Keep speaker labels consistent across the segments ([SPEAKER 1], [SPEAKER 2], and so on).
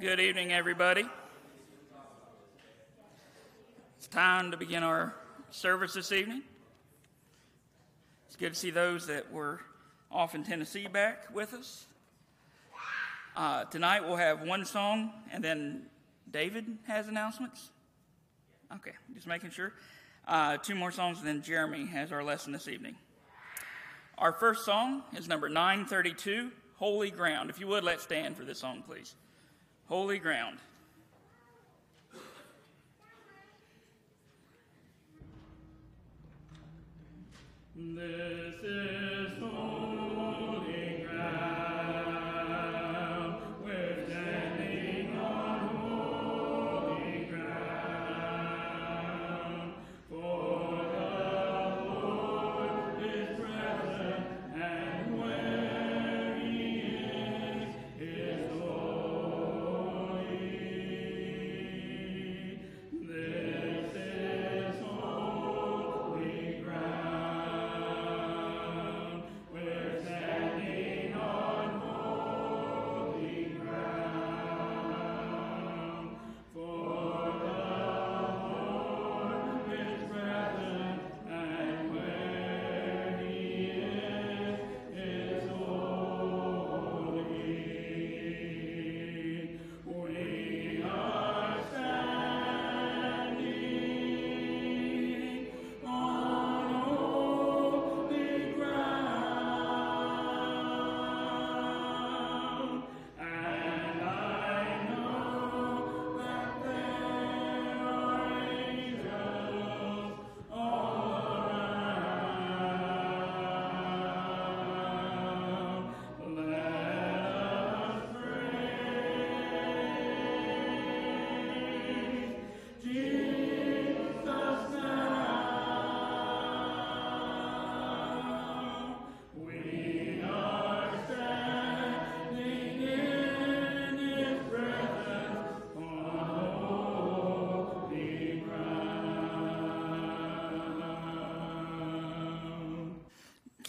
[SPEAKER 1] Good evening, everybody. It's time to begin our service this evening. It's good to see those that were off in Tennessee back with us. Uh, tonight we'll have one song, and then David has announcements. Okay, just making sure. Uh, two more songs, and then Jeremy has our lesson this evening. Our first song is number 932, Holy Ground. If you would, let's stand for this song, please. Holy Ground. This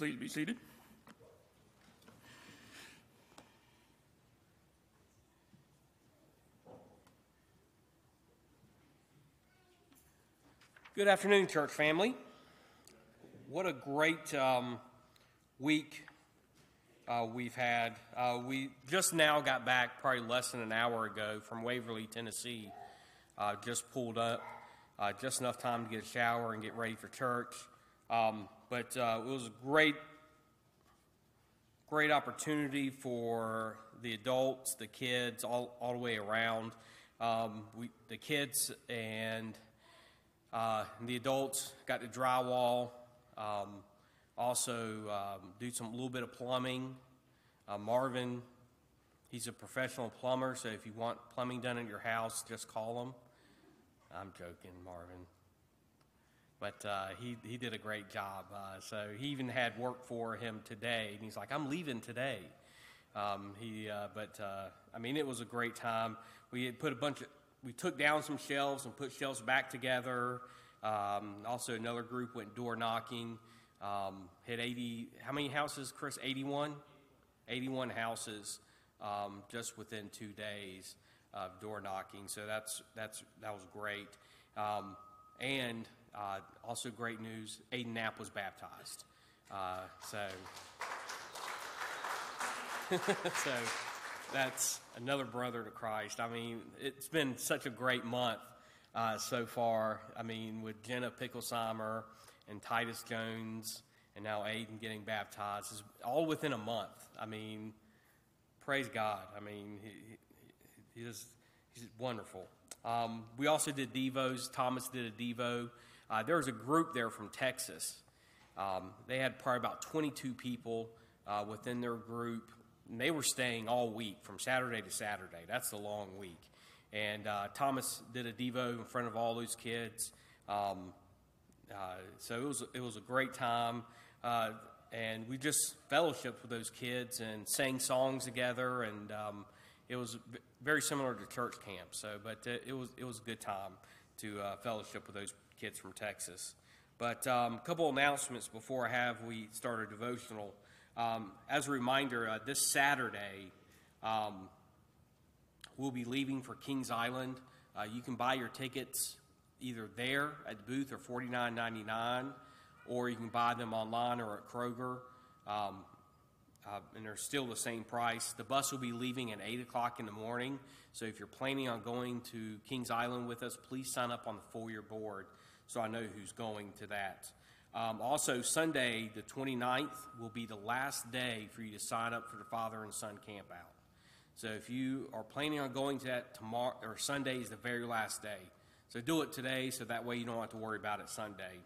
[SPEAKER 1] Please be seated.
[SPEAKER 2] Good afternoon, church family. What a great um, week uh, we've had. Uh, we just now got back, probably less than an hour ago, from Waverly, Tennessee. Uh, just pulled up, uh, just enough time to get a shower and get ready for church. Um, but uh, it was a great, great opportunity for the adults, the kids, all, all the way around. Um, we, the kids and uh, the adults got to drywall, um, also um, do some little bit of plumbing. Uh, Marvin, he's a professional plumber, so if you want plumbing done at your house, just call him. I'm joking, Marvin. But uh, he, he did a great job. Uh, so he even had work for him today, and he's like, I'm leaving today. Um, he, uh, but uh, I mean, it was a great time. We had put a bunch of, we took down some shelves and put shelves back together. Um, also, another group went door knocking. Um, hit 80, how many houses, Chris? 81? 81 houses um, just within two days of door knocking. So that's, that's, that was great. Um, and uh, also, great news Aiden Knapp was baptized. Uh, so. so that's another brother to Christ. I mean, it's been such a great month uh, so far. I mean, with Jenna Picklesheimer and Titus Jones, and now Aiden getting baptized, it's all within a month. I mean, praise God. I mean, he, he, he is, he's wonderful. Um, we also did Devos. Thomas did a Devo. Uh, there was a group there from Texas. Um, they had probably about 22 people uh, within their group. And they were staying all week from Saturday to Saturday. That's the long week. And uh, Thomas did a Devo in front of all those kids. Um, uh, so it was, it was a great time. Uh, and we just fellowshiped with those kids and sang songs together. And um, it was very similar to church camp. So, but uh, it, was, it was a good time to fellowship with those kids from Texas. But um, a couple announcements before I have we start our devotional. Um, as a reminder, uh, this Saturday, um, we'll be leaving for Kings Island. Uh, you can buy your tickets either there at the booth or $49.99, or you can buy them online or at Kroger. Um, uh, and they're still the same price. The bus will be leaving at 8 o'clock in the morning. So if you're planning on going to Kings Island with us, please sign up on the four-year board so I know who's going to that. Um, also, Sunday, the 29th, will be the last day for you to sign up for the father and son camp out. So if you are planning on going to that tomorrow, or Sunday is the very last day. So do it today so that way you don't have to worry about it Sunday.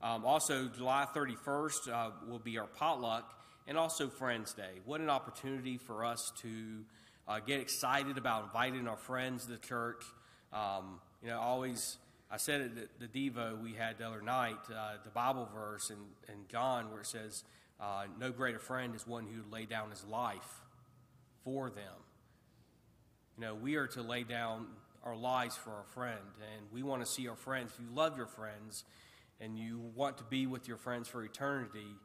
[SPEAKER 2] Um, also, July 31st uh, will be our potluck and also Friends Day. What an opportunity for us to uh, get excited about inviting our friends to the church. Um, you know, always, I said at the Devo we had the other night, uh, the Bible verse in, in John where it says, uh, No greater friend is one who lay down his life for them. You know, we are to lay down our lives for our friend, and we want to see our friends. If you love your friends and you want to be with your friends for eternity,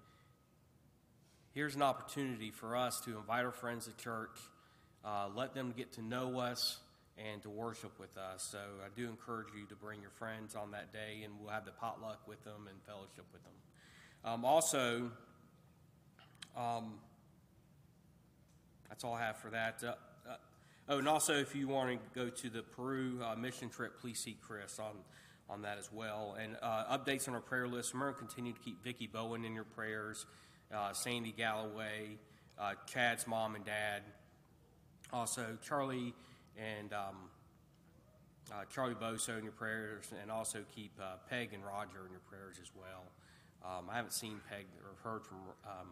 [SPEAKER 2] here's an opportunity for us to invite our friends to church, uh, let them get to know us, and to worship with us. So I do encourage you to bring your friends on that day, and we'll have the potluck with them and fellowship with them. Um, also, um, that's all I have for that. Uh, uh, oh, and also, if you want to go to the Peru uh, mission trip, please see Chris on on that as well. And uh, updates on our prayer list. Remember, continue to keep Vicki Bowen in your prayers uh, Sandy Galloway, uh, Chad's mom and dad, also Charlie and um, uh, Charlie Boso in your prayers, and also keep uh, Peg and Roger in your prayers as well. Um, I haven't seen Peg or heard from um,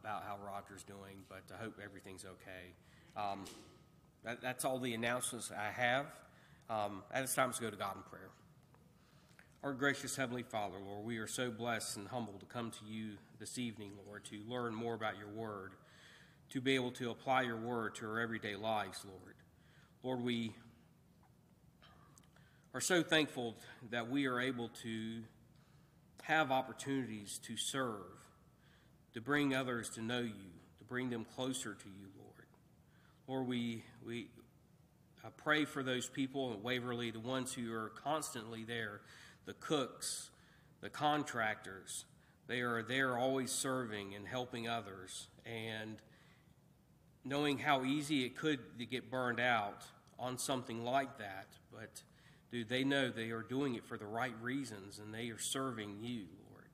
[SPEAKER 2] about how Roger's doing, but I hope everything's okay. Um, that, that's all the announcements I have. Um, at time, let's go to God in prayer. Our gracious Heavenly Father, Lord, we are so blessed and humbled to come to you this evening, Lord, to learn more about your word, to be able to apply your word to our everyday lives, Lord. Lord, we are so thankful that we are able to have opportunities to serve, to bring others to know you, to bring them closer to you, Lord. Lord, we, we pray for those people in Waverly, the ones who are constantly there the cooks, the contractors. They are there always serving and helping others. And knowing how easy it could to get burned out on something like that, but do they know they are doing it for the right reasons and they are serving you, Lord,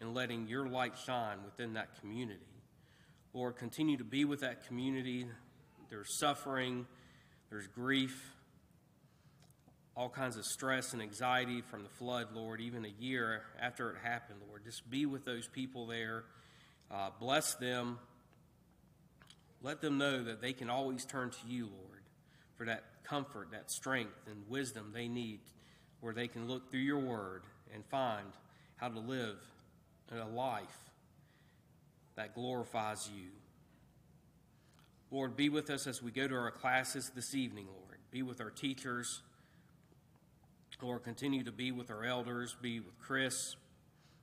[SPEAKER 2] and letting your light shine within that community. Lord, continue to be with that community. There's suffering, there's grief, all kinds of stress and anxiety from the flood, Lord, even a year after it happened, Lord. Just be with those people there. Uh, bless them. Let them know that they can always turn to you, Lord, for that comfort, that strength, and wisdom they need, where they can look through your word and find how to live a life that glorifies you. Lord, be with us as we go to our classes this evening, Lord. Be with our teachers. Lord, continue to be with our elders, be with Chris,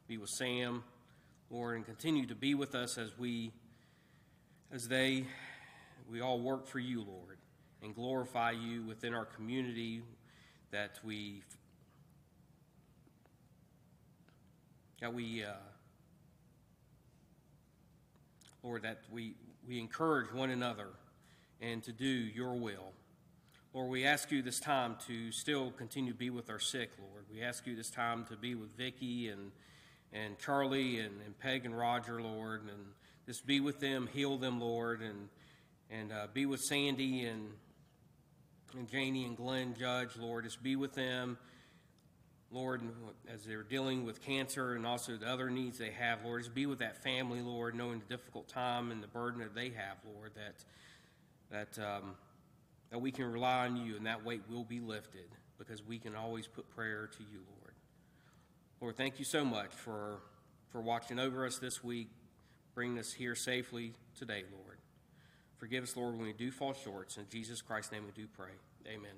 [SPEAKER 2] be with Sam, Lord, and continue to be with us as we, as they, we all work for you, Lord, and glorify you within our community that we, that we, uh, Lord, that we, we encourage one another and to do your will. Lord, we ask you this time to still continue to be with our sick, Lord. We ask you this time to be with Vicki and, and Charlie and, and Peg and Roger, Lord, and just be with them, heal them, Lord, and, and uh, be with Sandy and, and Janie and Glenn Judge, Lord. Just be with them, Lord, as they're dealing with cancer and also the other needs they have, Lord. Just be with that family, Lord, knowing the difficult time and the burden that they have, Lord, that, that, um, that we can rely on you and that weight will be lifted because we can always put prayer to you, Lord. Lord, thank you so much for, for watching over us this week, bringing us here safely today, Lord. Forgive us, Lord, when we do fall short. In Jesus Christ's name we do pray. Amen.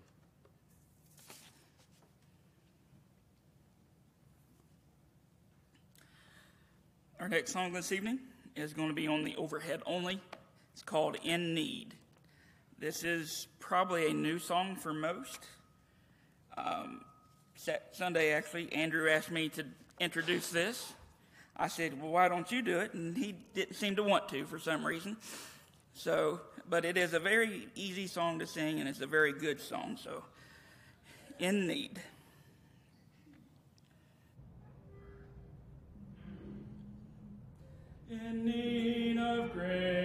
[SPEAKER 1] Our next song this evening is going to be on the overhead only. It's called In Need. This is probably a new song for most. Um, Sunday, actually, Andrew asked me to introduce this. I said, Well, why don't you do it? And he didn't seem to want to for some reason. So, but it is a very easy song to sing and it's a very good song. So, in need. In need of grace.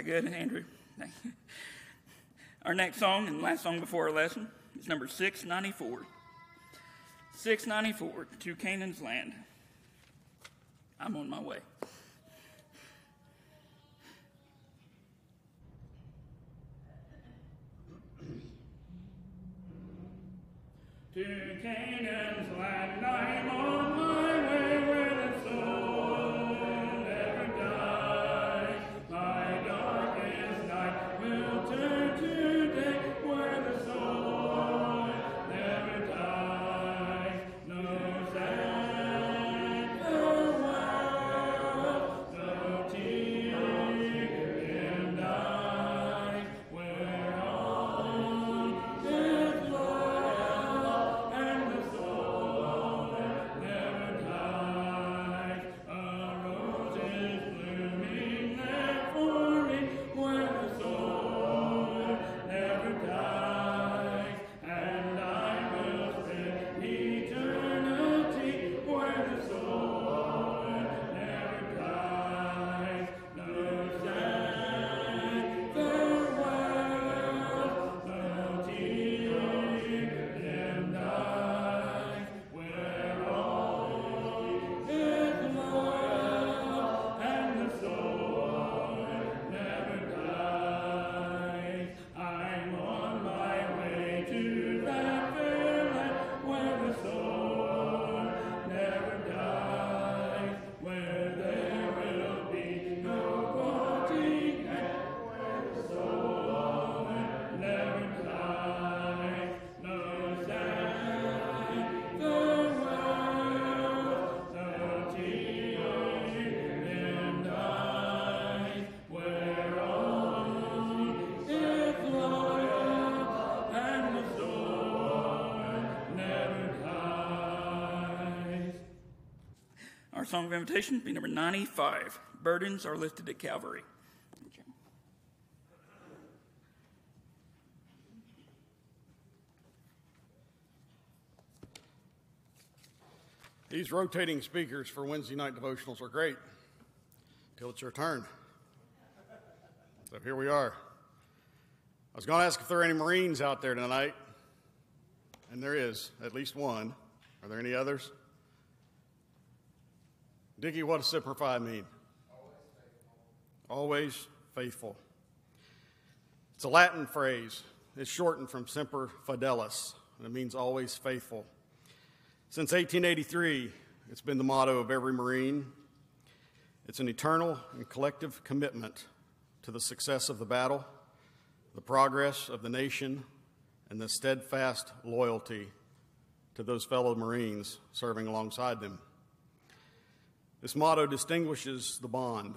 [SPEAKER 1] That good, Andrew? Our next song and last song before our lesson is number 694. 694, To Canaan's Land. I'm on my way. to Canaan's land I'm on song of invitation be number 95 Burdens Are Lifted at Calvary.
[SPEAKER 3] These rotating speakers for Wednesday night devotionals are great until it's your turn. So here we are. I was going to ask if there are any Marines out there tonight, and there is at least one. Are there any others? Dickie, what does Semper Fi mean? Always faithful. Always faithful. It's a Latin phrase. It's shortened from Semper Fidelis, and it means always faithful. Since 1883, it's been the motto of every Marine. It's an eternal and collective commitment to the success of the battle, the progress of the nation, and the steadfast loyalty to those fellow Marines serving alongside them. This motto distinguishes the bond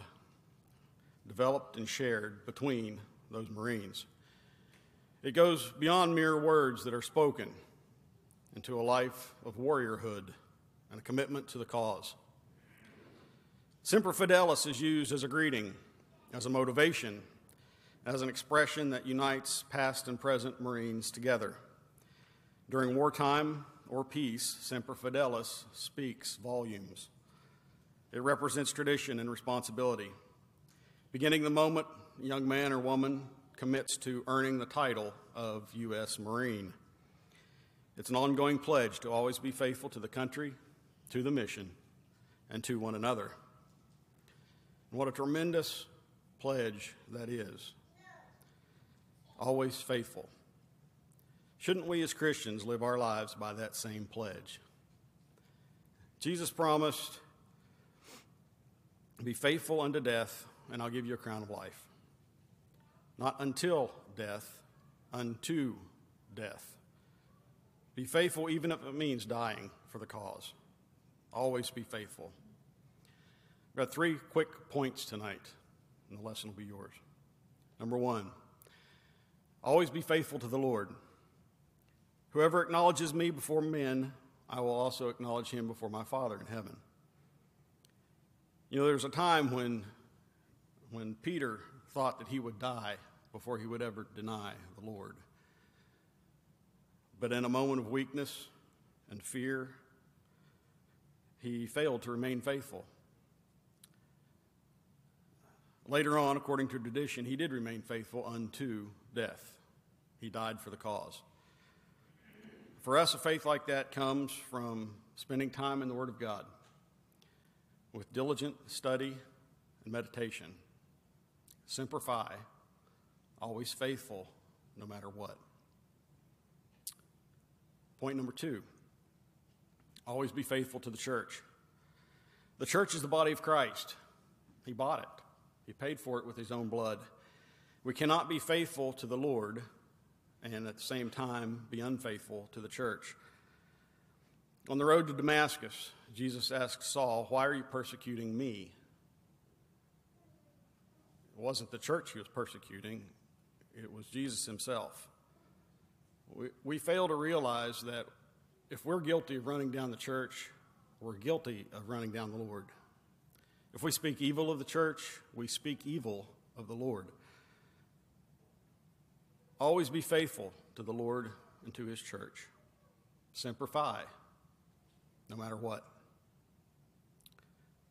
[SPEAKER 3] developed and shared between those Marines. It goes beyond mere words that are spoken into a life of warriorhood and a commitment to the cause. Semper Fidelis is used as a greeting, as a motivation, as an expression that unites past and present Marines together. During wartime or peace, Semper Fidelis speaks volumes. It represents tradition and responsibility. Beginning the moment a young man or woman commits to earning the title of U.S. Marine. It's an ongoing pledge to always be faithful to the country, to the mission, and to one another. And what a tremendous pledge that is. Always faithful. Shouldn't we as Christians live our lives by that same pledge? Jesus promised, Be faithful unto death, and I'll give you a crown of life. Not until death, unto death. Be faithful even if it means dying for the cause. Always be faithful. I've got three quick points tonight, and the lesson will be yours. Number one, always be faithful to the Lord. Whoever acknowledges me before men, I will also acknowledge him before my Father in heaven. You know, there's a time when, when Peter thought that he would die before he would ever deny the Lord. But in a moment of weakness and fear, he failed to remain faithful. Later on, according to tradition, he did remain faithful unto death. He died for the cause. For us, a faith like that comes from spending time in the Word of God with diligent study and meditation. Semper Fi, always faithful no matter what. Point number two always be faithful to the church. The church is the body of Christ. He bought it, He paid for it with His own blood. We cannot be faithful to the Lord and at the same time be unfaithful to the church. On the road to Damascus, Jesus asked Saul, Why are you persecuting me? It wasn't the church he was persecuting, it was Jesus himself. We, we fail to realize that if we're guilty of running down the church, we're guilty of running down the Lord. If we speak evil of the church, we speak evil of the Lord. Always be faithful to the Lord and to his church. Semper Fi, no matter what.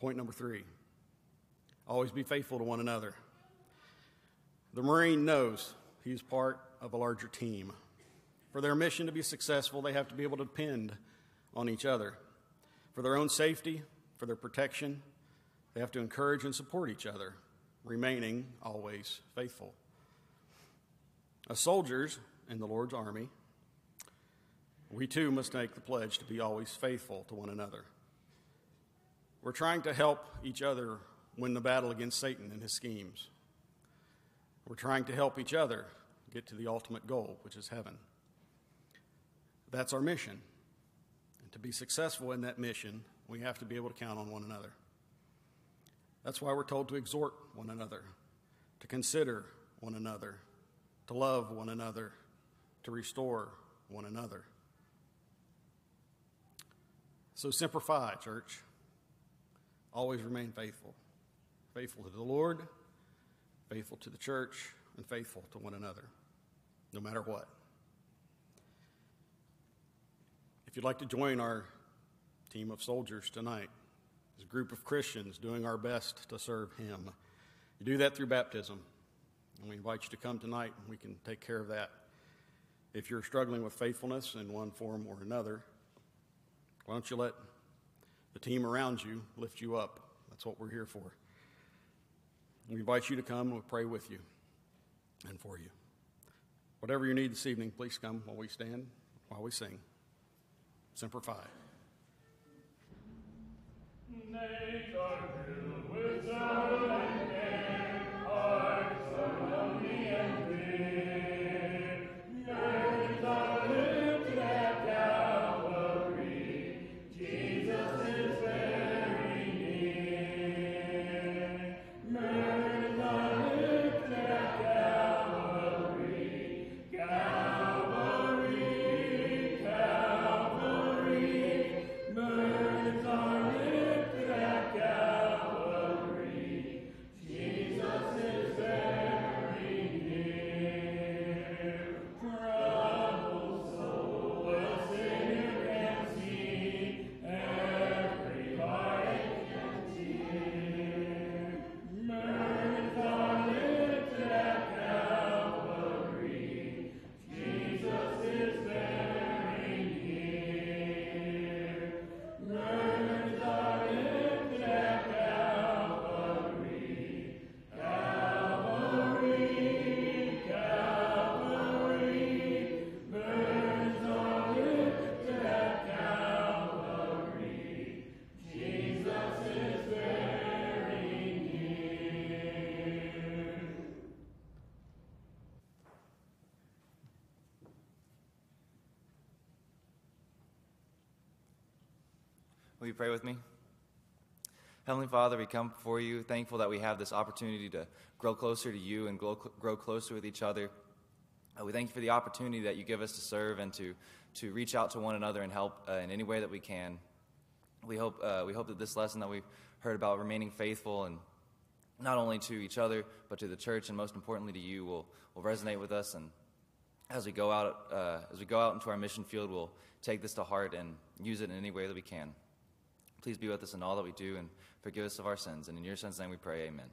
[SPEAKER 3] Point number three always be faithful to one another. The Marine knows he's part of a larger team. For their mission to be successful, they have to be able to depend on each other. For their own safety, for their protection, they have to encourage and support each other, remaining always faithful. As soldiers in the Lord's army, we too must make the pledge to be always faithful to one another. We're trying to help each other win the battle against Satan and his schemes. We're trying to help each other get to the ultimate goal, which is heaven. That's our mission. And to be successful in that mission, we have to be able to count on one another. That's why we're told to exhort one another, to consider one another, to love one another, to restore one another. So, Semper Fi, church. Always remain faithful. Faithful to the Lord, faithful to the church, and faithful to one another, no matter what. If you'd like to join our team of soldiers tonight, a group of Christians doing our best to serve Him, you do that through baptism. And we invite you to come tonight and we can take care of that. If you're struggling with faithfulness in one form or another, why don't you let team around you lift you up? That's what we're here for. We invite you to come and we'll pray with you and for you. Whatever you need this evening, please come while we stand, while we sing. Semper Fi.
[SPEAKER 1] Will with
[SPEAKER 4] Will you pray with me? Heavenly Father, we come before you thankful that we have this opportunity to grow closer to you and grow, grow closer with each other. Uh, we thank you for the opportunity that you give us to serve and to, to reach out to one another and help uh, in any way that we can. We hope, uh, we hope that this lesson that we've heard about remaining faithful and not only to each other, but to the church and most importantly to you will, will resonate with us. And as we go out, uh, as we go out into our mission field, we'll take this to heart and use it in any way that we can. Please be with us in all that we do and forgive us of our sins. And in your son's name we pray, amen.